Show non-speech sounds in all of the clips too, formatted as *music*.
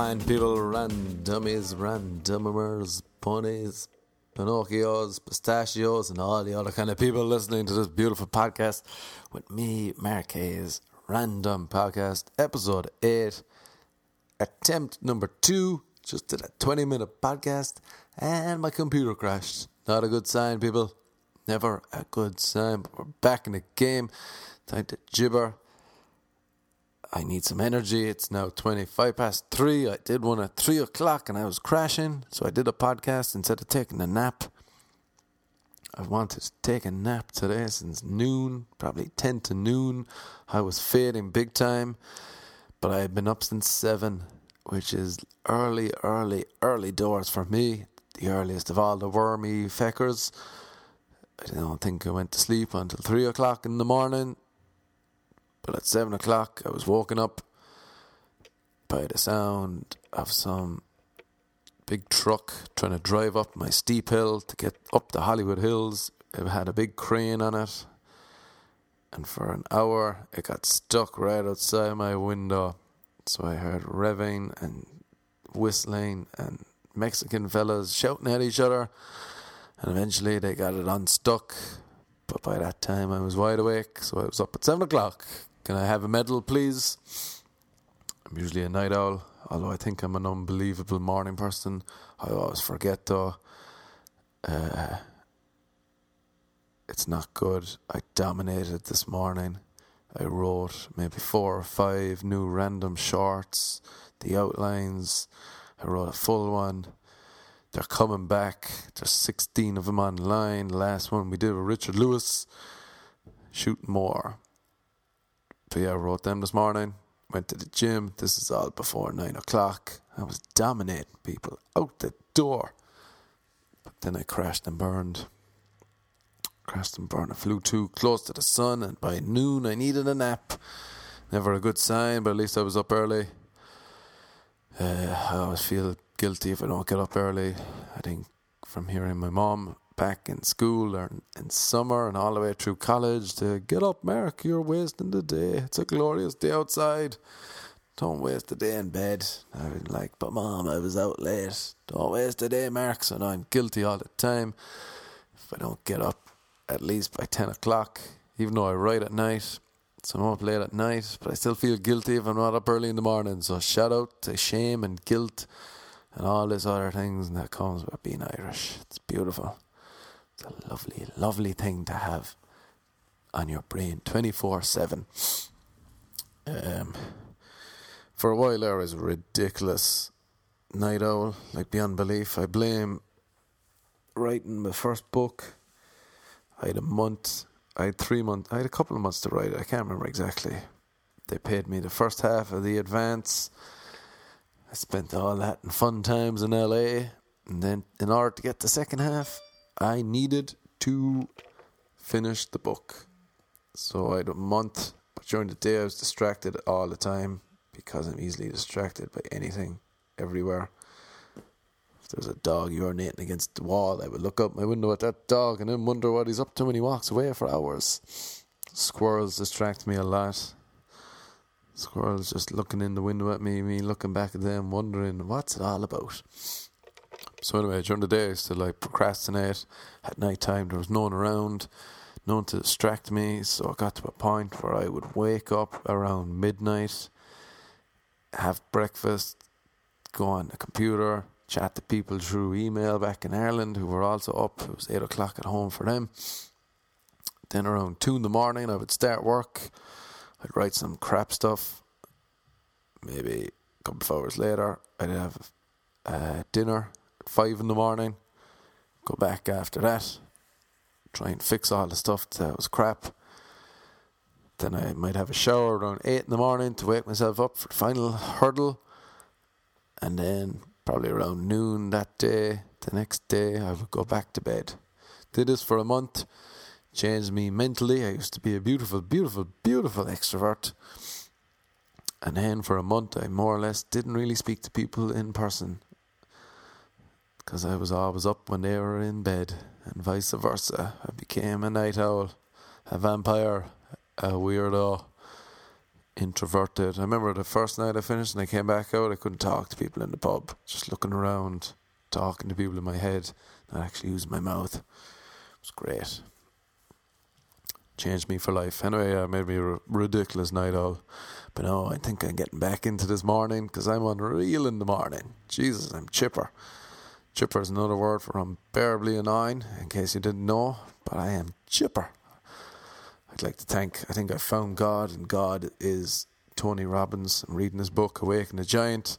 fine people, randomies, randomers, ponies, Pinocchios, pistachios, and all the other kind of people listening to this beautiful podcast with me, Hayes, Random Podcast, episode 8, attempt number 2. Just did a 20 minute podcast, and my computer crashed. Not a good sign, people. Never a good sign, but we're back in the game. Time to gibber. I need some energy. It's now 25 past 3. I did one at 3 o'clock and I was crashing. So I did a podcast instead of taking a nap. I wanted to take a nap today since noon, probably 10 to noon. I was fading big time. But I had been up since 7, which is early, early, early doors for me. The earliest of all the wormy feckers. I don't think I went to sleep until 3 o'clock in the morning. But at seven o'clock, I was woken up by the sound of some big truck trying to drive up my steep hill to get up the Hollywood Hills. It had a big crane on it, and for an hour, it got stuck right outside my window. So I heard revving and whistling and Mexican fellas shouting at each other, and eventually they got it unstuck. But by that time, I was wide awake, so I was up at seven o'clock can I have a medal, please? I'm usually a night owl, although I think I'm an unbelievable morning person. I always forget, though. Uh, it's not good. I dominated this morning. I wrote maybe four or five new random shorts, the outlines. I wrote a full one. They're coming back. There's 16 of them online. The last one we did with Richard Lewis. Shoot more. But yeah, wrote them this morning. Went to the gym. This is all before nine o'clock. I was dominating people out the door. But then I crashed and burned. Crashed and burned. I flew too close to the sun, and by noon I needed a nap. Never a good sign, but at least I was up early. Uh, I always feel guilty if I don't get up early. I think from hearing my mom back in school or in summer and all the way through college to get up, Mark, you're wasting the day. It's a glorious day outside. Don't waste the day in bed. I was like, but mom, I was out late. Don't waste the day, Mark. So now I'm guilty all the time. If I don't get up at least by 10 o'clock, even though I write at night, so I'm up late at night, but I still feel guilty if I'm not up early in the morning. So shout out to shame and guilt and all these other things that comes with being Irish. It's beautiful. It's a lovely, lovely thing to have on your brain 24 7. Um, for a while I was ridiculous night owl, like beyond belief. I blame writing my first book. I had a month, I had three months, I had a couple of months to write it. I can't remember exactly. They paid me the first half of the advance. I spent all that in fun times in LA. And then, in order to get the second half, I needed to finish the book. So I had a month, but during the day I was distracted all the time because I'm easily distracted by anything everywhere. If there's a dog urinating against the wall, I would look out my window at that dog and then wonder what he's up to when he walks away for hours. Squirrels distract me a lot. Squirrels just looking in the window at me, me looking back at them, wondering what's it all about. So anyway, during the day I used to like procrastinate. At night time there was no one around, no one to distract me. So I got to a point where I would wake up around midnight, have breakfast, go on the computer, chat to people through email back in Ireland who were also up. It was eight o'clock at home for them. Then around two in the morning I would start work. I'd write some crap stuff. Maybe a couple of hours later I'd have uh, dinner five in the morning, go back after that, try and fix all the stuff that was crap. Then I might have a shower around eight in the morning to wake myself up for the final hurdle. And then probably around noon that day, the next day, I would go back to bed. Did this for a month, changed me mentally. I used to be a beautiful, beautiful, beautiful extrovert. And then for a month, I more or less didn't really speak to people in person because I was always up when they were in bed, and vice versa. I became a night owl, a vampire, a weirdo, introverted. I remember the first night I finished and I came back out, I couldn't talk to people in the pub. Just looking around, talking to people in my head, not actually using my mouth. It was great. Changed me for life. Anyway, uh, made me a ridiculous night owl. But no, I think I'm getting back into this morning because I'm unreal in the morning. Jesus, I'm chipper. Chipper is another word for unbearably annoying, in case you didn't know, but I am chipper. I'd like to thank, I think I found God, and God is Tony Robbins. I'm reading his book, Awaken the Giant.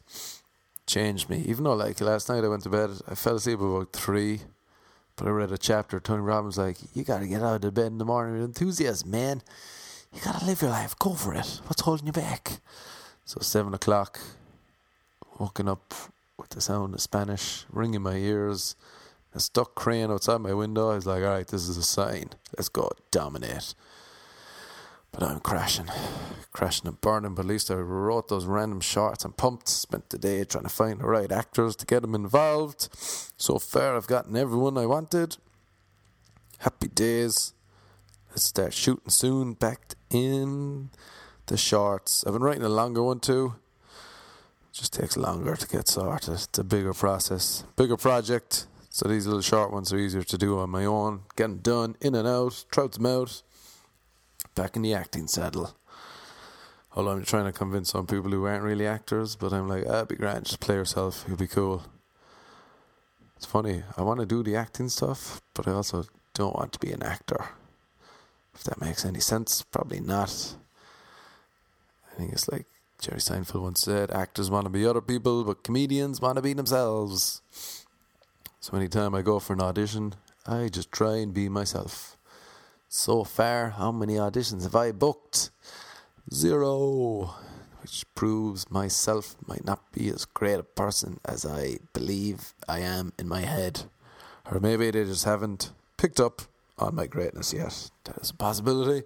Changed me. Even though, like, last night I went to bed, I fell asleep about three, but I read a chapter. Tony Robbins, like, you gotta get out of bed in the morning with enthusiasm, man. You gotta live your life. Go for it. What's holding you back? So, seven o'clock, woken up with the sound of Spanish ringing my ears. A stuck crane outside my window. I was like, all right, this is a sign. Let's go dominate. But I'm crashing, crashing and burning. But at least I wrote those random shorts. I'm pumped. Spent the day trying to find the right actors to get them involved. So far, I've gotten everyone I wanted. Happy days. Let's start shooting soon. Back in the shorts. I've been writing a longer one too. Just takes longer to get sorted. It's a bigger process, bigger project. So these little short ones are easier to do on my own. Getting done, in and out, trout them out back in the acting saddle. Although I'm trying to convince some people who aren't really actors, but I'm like, ah, be grand, just play yourself, you'll be cool. It's funny, I want to do the acting stuff, but I also don't want to be an actor. If that makes any sense, probably not. I think it's like Jerry Seinfeld once said actors want to be other people, but comedians want to be themselves. So anytime I go for an audition, I just try and be myself. So far, how many auditions have I booked? Zero. Which proves myself might not be as great a person as I believe I am in my head. Or maybe they just haven't picked up on my greatness yet. That is a possibility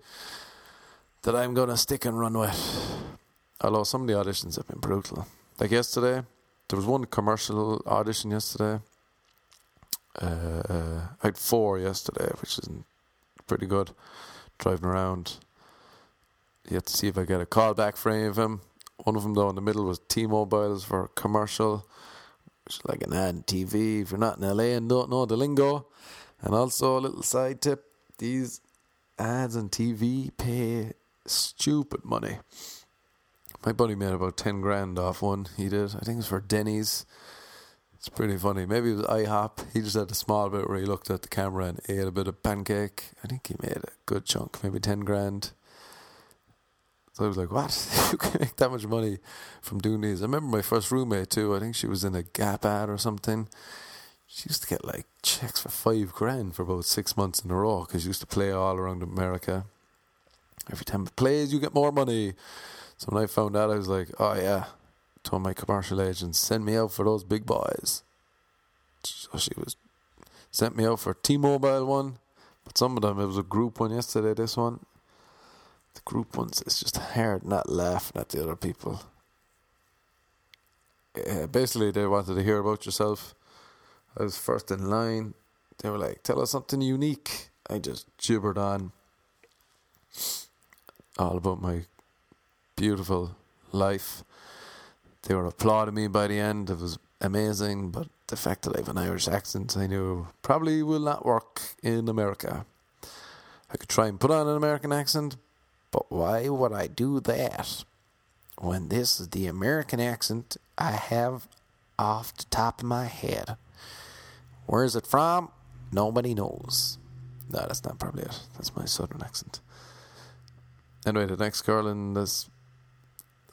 that I'm going to stick and run with. Although some of the auditions have been brutal. Like yesterday, there was one commercial audition yesterday. Uh, uh, I had four yesterday, which isn't pretty good. Driving around, yet to see if I get a call back for any of them. One of them, though, in the middle was T-Mobiles for commercial, which is like an ad TV. If you're not in LA and don't know the lingo, and also a little side tip: these ads on TV pay stupid money. My buddy made about ten grand off one. He did. I think it was for Denny's. It's pretty funny. Maybe it was IHOP. He just had a small bit where he looked at the camera and ate a bit of pancake. I think he made a good chunk, maybe 10 grand. So I was like, what? *laughs* you can make that much money from doing these. I remember my first roommate too. I think she was in a Gap ad or something. She used to get like checks for five grand for about six months in a row because she used to play all around America. Every time it plays, you get more money. So when I found out, I was like, oh yeah, told my commercial agent, send me out for those big boys. So she was sent me out for T-Mobile one, but some of them it was a group one yesterday. This one, the group ones, it's just hard not laughing at the other people. Yeah, basically, they wanted to hear about yourself. I was first in line. They were like, "Tell us something unique." I just gibbered on all about my beautiful life they were applauding me by the end. It was amazing, but the fact that I have an Irish accent, I knew probably will not work in America. I could try and put on an American accent, but why would I do that when this is the American accent I have off the top of my head? Where is it from? Nobody knows. No, that's not probably it. That's my southern accent. Anyway, the next girl in this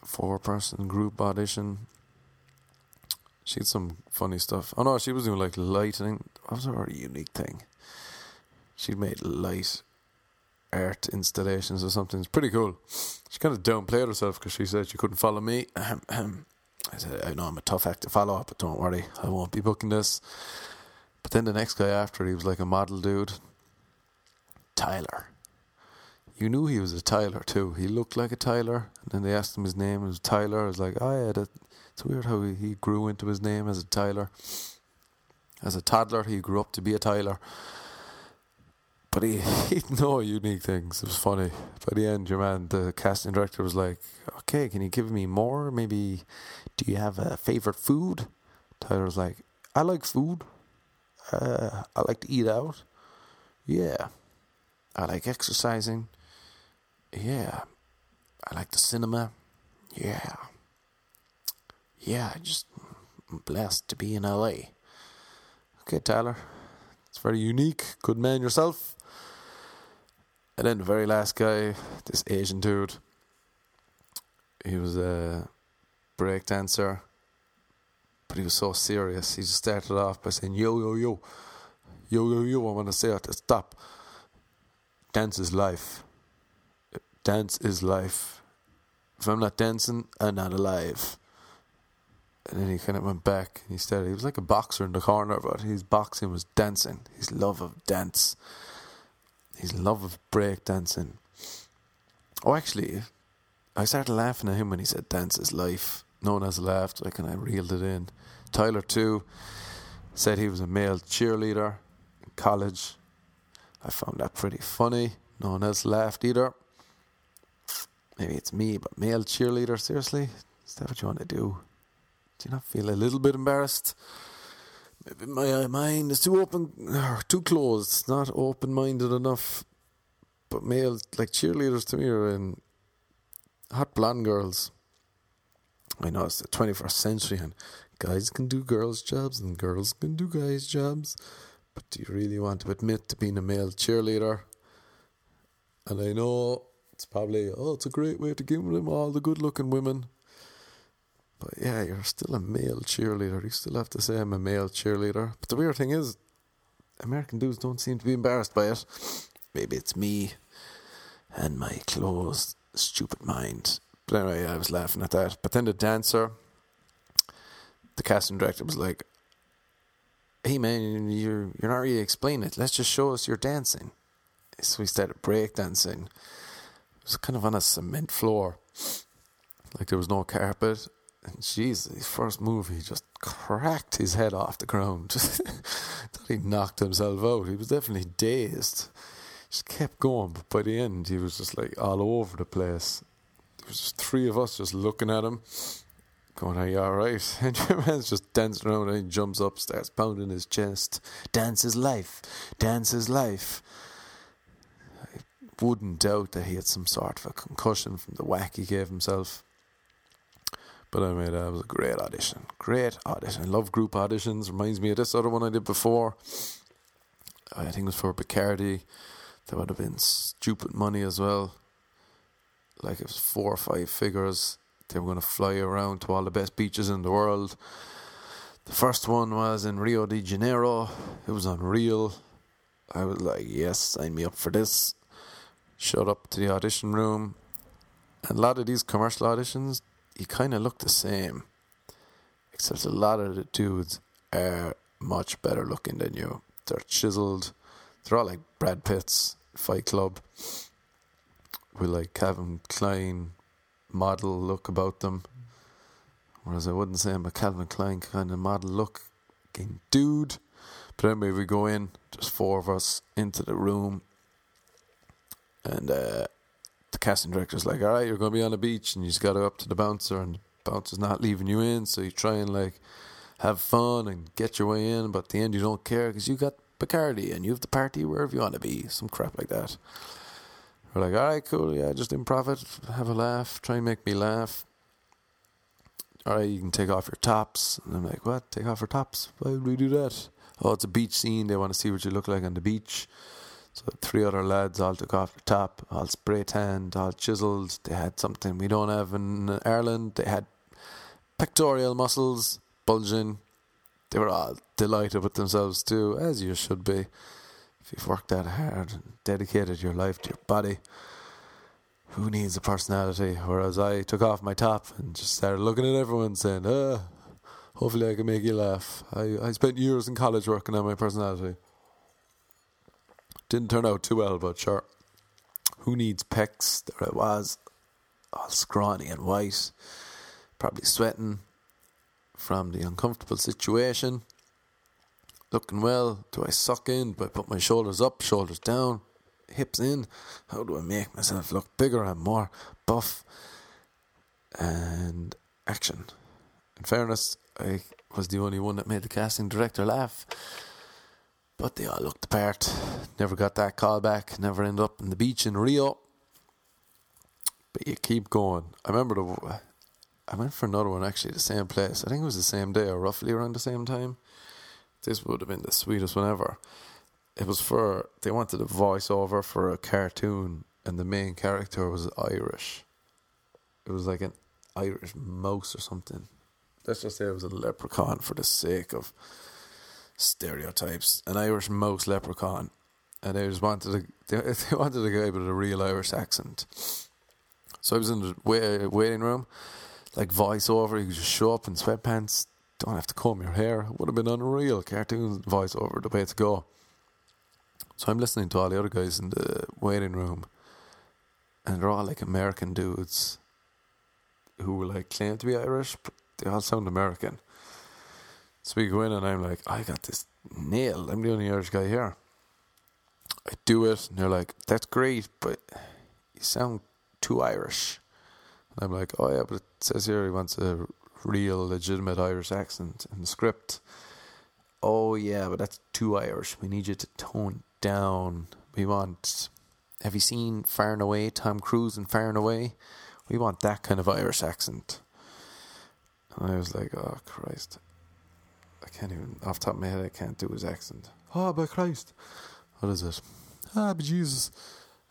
four person group audition. She had some funny stuff. Oh no, she was doing like lighting. That was her unique thing? She made light art installations or something. It's pretty cool. She kind of downplayed herself because she said she couldn't follow me. *clears throat* I said, I know I'm a tough act to follow, up, but don't worry, I won't be booking this. But then the next guy after, he was like a model dude. Tyler you knew he was a Tyler too. He looked like a Tyler, and then they asked him his name. It was Tyler. I was like, oh yeah, that, it's weird how he, grew into his name as a Tyler. As a toddler, he grew up to be a Tyler. but he *laughs* he'd know unique things. It was funny. By the end, your man, the casting director, was like, "Okay, can you give me more? Maybe, do you have a favorite food?" Tyler was like, "I like food. Uh, I like to eat out. Yeah, I like exercising. Yeah, I like the cinema. Yeah, yeah. Just I'm blessed to be in LA." Okay, Tyler. It's very unique. Good man yourself. And then the very last guy, this Asian dude, he was a break dancer, but he was so serious. He just started off by saying, Yo, yo, yo, yo, yo, yo, I want to say it to stop. Dance is life. Dance is life. If I'm not dancing, I'm not alive. And then he kind of went back and he started, he was like a boxer in the corner, but his boxing was dancing, his love of dance his love of breakdancing. Oh, actually, I started laughing at him when he said dance is life. No one else laughed, like, and I reeled it in. Tyler, too, said he was a male cheerleader in college. I found that pretty funny. No one else laughed either. Maybe it's me, but male cheerleader, seriously? Is that what you want to do? Do you not feel a little bit embarrassed? Maybe my uh, mind is too open or too closed. Not open minded enough. But male, like cheerleaders to me, are in hot blonde girls. I know it's the 21st century and guys can do girls' jobs and girls can do guys' jobs. But do you really want to admit to being a male cheerleader? And I know it's probably, oh, it's a great way to give them all the good looking women. But yeah, you're still a male cheerleader. You still have to say I'm a male cheerleader. But the weird thing is, American dudes don't seem to be embarrassed by it. Maybe it's me and my closed, stupid mind. But anyway, I was laughing at that. But then the dancer, the casting director was like, "Hey man, you're you're not really explaining it. Let's just show us your dancing." So we started break dancing. It was kind of on a cement floor, like there was no carpet, and jeez, his first move, he just cracked his head off the ground. *laughs* Thought he knocked himself out. He was definitely dazed. Just kept going, but by the end, he was just like all over the place. There was just three of us just looking at him, going, "Are you all right?" *laughs* And your man's just dancing around, and he jumps up, starts pounding his chest. Dance is life. Dance is life. Wouldn't doubt that he had some sort of a concussion from the whack he gave himself. But I made uh, was a great audition. Great audition. I love group auditions. Reminds me of this other one I did before. I think it was for Bacardi. That would have been stupid money as well. Like it was four or five figures. They were going to fly around to all the best beaches in the world. The first one was in Rio de Janeiro. It was unreal. I was like, yes, sign me up for this. Showed up to the audition room. And a lot of these commercial auditions, you kind of look the same, except a lot of the dudes are much better looking than you. They're chiseled. They're all like Brad Pitt's Fight Club, with like Calvin Klein model look about them. Whereas I wouldn't say I'm a Calvin Klein kind of model look dude. But anyway, we go in, just four of us into the room, and uh, the casting director's like, all right, you're going to be on the beach and you just got to go up to the bouncer and the bouncer's not leaving you in. So you try and like have fun and get your way in. But at the end, you don't care because you got Bacardi and you have the party wherever you want to be. Some crap like that. We're like, all right, cool. Yeah, just improv it. Have a laugh. Try and make me laugh. All right, you can take off your tops. And I'm like, what? Take off your tops? Why would we do that? Oh, it's a beach scene. They want to see what you look like on the beach. So three other lads all took off the top, all spray tanned, all chiseled. They had something we don't have in Ireland. They had pectoral muscles bulging. They were all delighted with themselves too, as you should be. If you've worked that hard and dedicated your life to your body, who needs a personality? Whereas I took off my top and just started looking at everyone saying, ah, hopefully I can make you laugh. I, I spent years in college working on my personality. Didn't turn out too well, but sure. Who needs pecs? There I was, all scrawny and white, probably sweating from the uncomfortable situation. looking well? Do I suck in? Do I put my shoulders up, shoulders down, hips in? How do I make myself look bigger and more buff? And action. In fairness, I was the only one that made the casting director laugh. But they all looked the part. Never got that call back. Never ended up on the beach in Rio. But you keep going. I remember the. I went for another one actually, the same place. I think it was the same day or roughly around the same time. This would have been the sweetest one ever. It was for. They wanted a voiceover for a cartoon, and the main character was Irish. It was like an Irish mouse or something. Let's just say it was a leprechaun for the sake of stereotypes. An Irish mouse leprechaun. And they just wanted a, *laughs* they, wanted a guy with a real Irish accent. So I was in the wait, waiting room, like voiceover. You could just show up in sweatpants, don't have to comb your hair. Would have been unreal. Cartoon voiceover, the way to go. So I'm listening to all the other guys in the waiting room, and they're all like American dudes who were like claim to be Irish, but they all sound American. So we go in, and I'm like, I got this nailed. I'm the only Irish guy here. I do it, and they're like, that's great, but you sound too Irish. And I'm like, oh yeah, but it says here he wants a real, legitimate Irish accent in the script. Oh yeah, but that's too Irish. We need you to tone down. We want. Have you seen Far and Away? Tom Cruise in Far and Away. We want that kind of Irish accent. And I was like, oh Christ, I can't even off the top of my head. I can't do his accent. Oh, by Christ, what is it? Ah, but Jesus.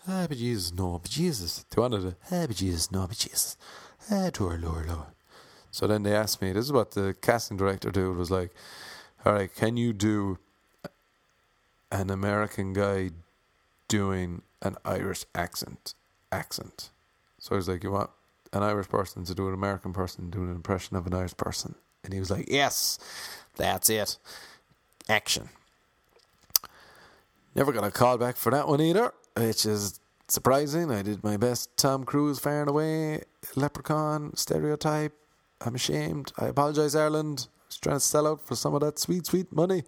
Ah, but Jesus, no, but Jesus. They wanted it. Ah, but Jesus, no, but Jesus. Ah, to our. So then they asked me, this is what the casting director dude was like, all right, can you do an American guy doing an Irish accent? Accent. So I was like, you want an Irish person to do an American person doing an impression of an Irish person? And he was like, yes, that's it. Action. Never got a call back for that one either, which is surprising. I did my best Tom Cruise far and away, leprechaun, stereotype. I'm ashamed. I apologize, Ireland. I was trying to sell out for some of that sweet, sweet money.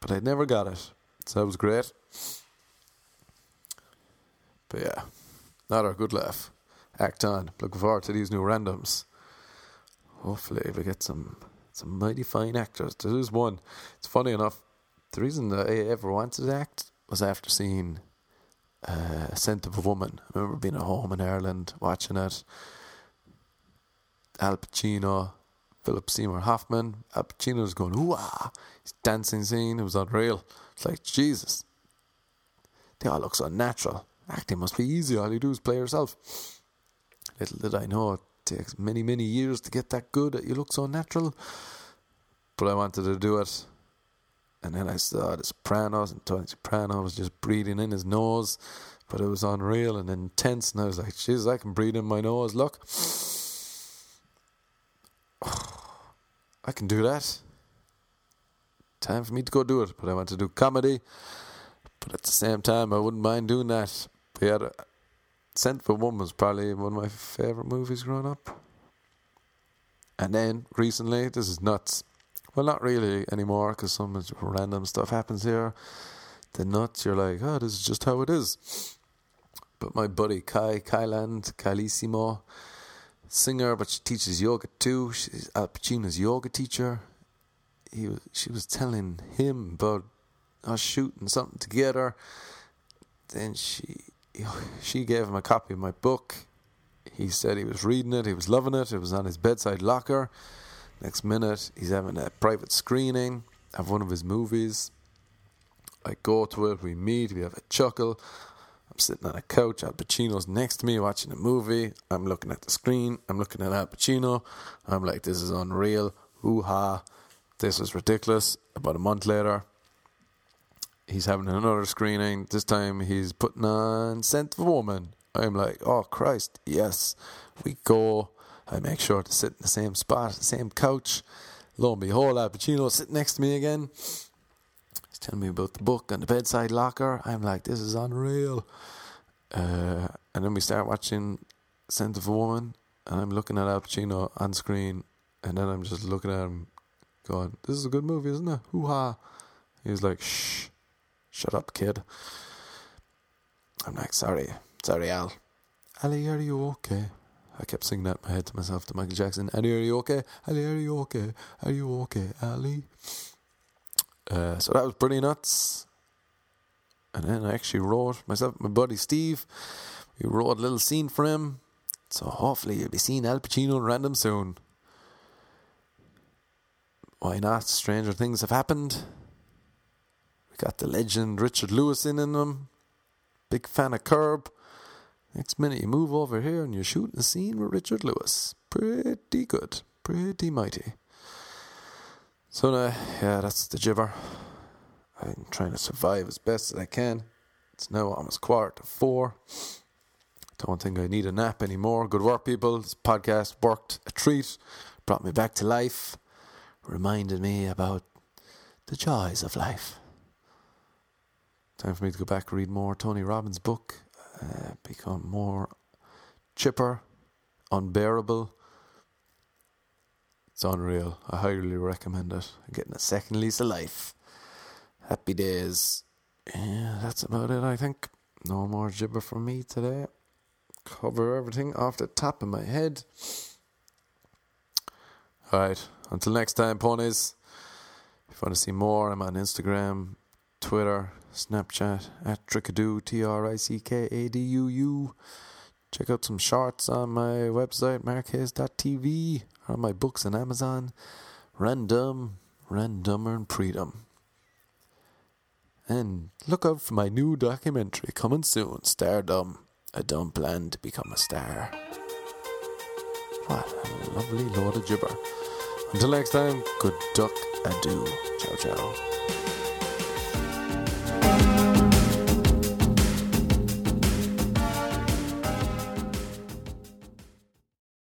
But I never got it. So that was great. But yeah, not a good laugh. Act on. Looking forward to these new randoms. Hopefully, we get some some mighty fine actors. There is one. It's funny enough. The reason that I ever wanted to act was after seeing uh, Scent of a Woman. I remember being at home in Ireland watching it. Al Pacino, Philip Seymour Hoffman. Al Pacino was going, ooh his dancing scene, it was unreal. It's like, Jesus, they all look so natural. Acting must be easy, all you do is play yourself. Little did I know takes many, many years to get that good that you look so natural. But I wanted to do it. And then I saw The Sopranos, and Tony Soprano was just breathing in his nose, but it was unreal and intense. And I was like, Jesus, I can breathe in my nose. Look. *sighs* I can do that. Time for me to go do it. But I want to do comedy. But at the same time, I wouldn't mind doing that. But yeah, Scent for Woman was probably one of my favourite movies growing up. And then recently, this is nuts. Well, not really anymore because some random stuff happens here. The nuts, you're like, oh, this is just how it is. But my buddy Kai, Kailand, Kailissimo, singer, but she teaches yoga too. She's Al Pacino's yoga teacher. He was, she was telling him about us shooting something together. Then she *laughs* she gave him a copy of my book. He said he was reading it, he was loving it. It was on his bedside locker. Next minute, he's having a private screening of one of his movies. I go to it, we meet, we have a chuckle. I'm sitting on a couch. Al Pacino's next to me watching a movie. I'm looking at the screen. I'm looking at Al Pacino. I'm like, this is unreal. Hoo ha. This is ridiculous. About a month later, he's having another screening. This time he's putting on Scent of a Woman. I'm like, oh Christ, yes. We go. I make sure to sit in the same spot, the same couch. Lo and behold, Al Pacino sitting next to me again. He's telling me about the book and the bedside locker. I'm like, this is unreal. Uh, and then we start watching Scent of a Woman, and I'm looking at Al Pacino on screen, and then I'm just looking at him going, This is a good movie, isn't it? Hoo ha. He was like, Shh, shut up, kid. I'm like, Sorry, sorry, Al. Ali, are you okay? I kept singing that in my head to myself to Michael Jackson. Ali, are you okay? Ali, are you okay? Are you okay, Ali? Uh, so that was pretty nuts. And then I actually wrote myself, my buddy Steve. We wrote a little scene for him. So hopefully you'll be seeing Al Pacino in random soon. Why not? Stranger things have happened. Got the legend Richard Lewis in in them. Big fan of Curb. Next minute you move over here and you're shooting a scene with Richard Lewis. Pretty good. Pretty mighty. So uh, yeah, that's the gibber. I'm trying to survive as best as I can. It's now almost quarter to four. Don't think I need a nap anymore. Good work, people. This podcast worked a treat. Brought me back to life. Reminded me about the joys of life. Time for me to go back and read more Tony Robbins' book. Uh, become more chipper, unbearable. It's unreal. I highly recommend it. I'm getting a second lease of life. Happy days. Yeah, that's about it, I think. No more gibber from me today. Cover everything off the top of my head. Alright, until next time, ponies. If you want to see more, I'm on Instagram, Twitter, Snapchat, at Trickadoo, T R I C K A D U U. Check out some shorts on my website, marquez.tv, on my books on Amazon. Random, randomer, and predom. And look out for my new documentary coming soon, Stardom. I don't plan to become a star. What a lovely Lord of Gibber. Until next time, good duck adieu. Ciao, ciao.